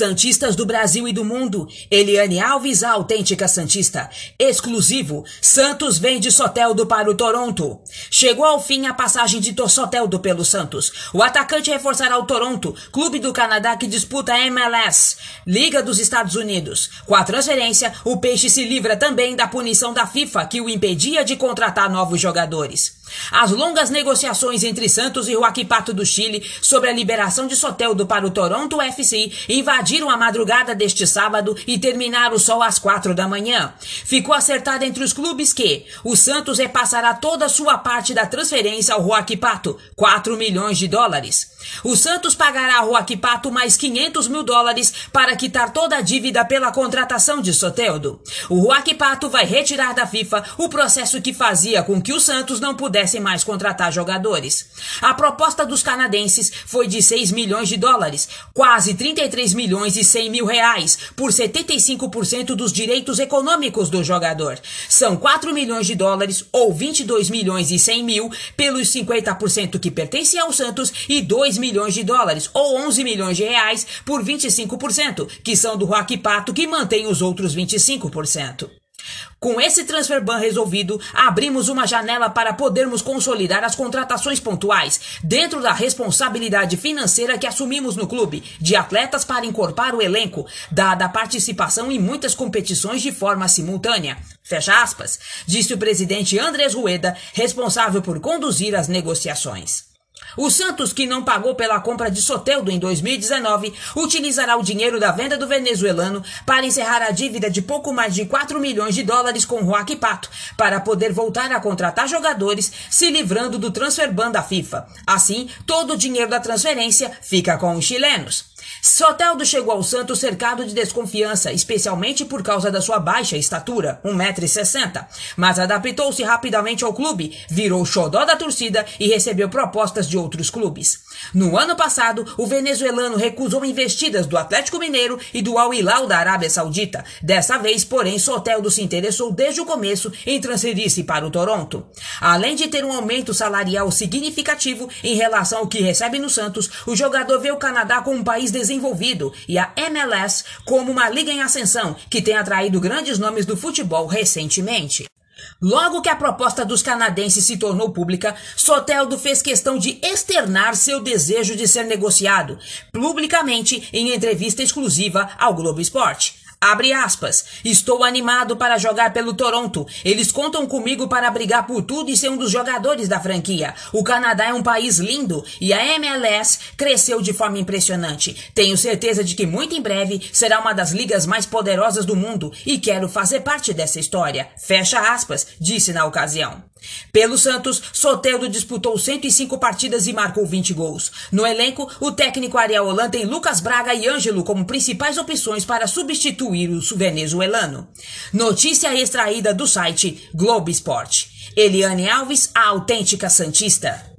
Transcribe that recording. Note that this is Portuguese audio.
Santistas do Brasil e do mundo, Eliane Alves, a autêntica Santista. Exclusivo, Santos vende Soteldo para o Toronto. Chegou ao fim a passagem de Soteldo pelo Santos. O atacante reforçará o Toronto, clube do Canadá que disputa a MLS, Liga dos Estados Unidos. Com a transferência, o Peixe se livra também da punição da FIFA que o impedia de contratar novos jogadores. As longas negociações entre Santos e Joaquim Pato do Chile sobre a liberação de Soteldo para o Toronto FC invadiram a madrugada deste sábado e terminaram só às quatro da manhã. Ficou acertado entre os clubes que o Santos repassará toda a sua parte da transferência ao Joaquim Pato, 4 milhões de dólares. O Santos pagará ao Joaquim Pato mais 500 mil dólares para quitar toda a dívida pela contratação de Soteldo. O Joaquim Pato vai retirar da FIFA o processo que fazia com que o Santos não pudesse mais contratar jogadores. A proposta dos canadenses foi de 6 milhões de dólares, quase 33 milhões e 100 mil reais, por 75% dos direitos econômicos do jogador. São 4 milhões de dólares, ou 22 milhões e 100 mil, pelos 50% que pertencem ao Santos, e 2 milhões de dólares, ou 11 milhões de reais, por 25%, que são do Rock Pato, que mantém os outros 25%. Com esse transfer ban resolvido, abrimos uma janela para podermos consolidar as contratações pontuais, dentro da responsabilidade financeira que assumimos no clube, de atletas para encorpar o elenco, dada a participação em muitas competições de forma simultânea. Fecha aspas, disse o presidente Andrés Rueda, responsável por conduzir as negociações. O Santos, que não pagou pela compra de Soteldo em 2019, utilizará o dinheiro da venda do venezuelano para encerrar a dívida de pouco mais de 4 milhões de dólares com Joaquim Pato, para poder voltar a contratar jogadores, se livrando do transfer ban da FIFA. Assim, todo o dinheiro da transferência fica com os chilenos. Soteldo chegou ao Santos cercado de desconfiança, especialmente por causa da sua baixa estatura, 1,60m, mas adaptou-se rapidamente ao clube, virou xodó da torcida e recebeu propostas de outros clubes. No ano passado, o venezuelano recusou investidas do Atlético Mineiro e do Al Hilal da Arábia Saudita. Dessa vez, porém, Soteldo se interessou desde o começo em transferir-se para o Toronto. Além de ter um aumento salarial significativo em relação ao que recebe no Santos, o jogador vê o Canadá como um país desenvolvido e a MLS como uma liga em ascensão que tem atraído grandes nomes do futebol recentemente. Logo que a proposta dos canadenses se tornou pública, Soteldo fez questão de externar seu desejo de ser negociado publicamente em entrevista exclusiva ao Globo Esporte. Abre aspas. Estou animado para jogar pelo Toronto. Eles contam comigo para brigar por tudo e ser um dos jogadores da franquia. O Canadá é um país lindo e a MLS cresceu de forma impressionante. Tenho certeza de que muito em breve será uma das ligas mais poderosas do mundo e quero fazer parte dessa história. Fecha aspas, disse na ocasião. Pelo Santos, Soteldo disputou 105 partidas e marcou 20 gols. No elenco, o técnico Ariel Holan tem Lucas Braga e Ângelo como principais opções para substituir o venezuelano. Notícia extraída do site Globo Esporte. Eliane Alves, a autêntica Santista.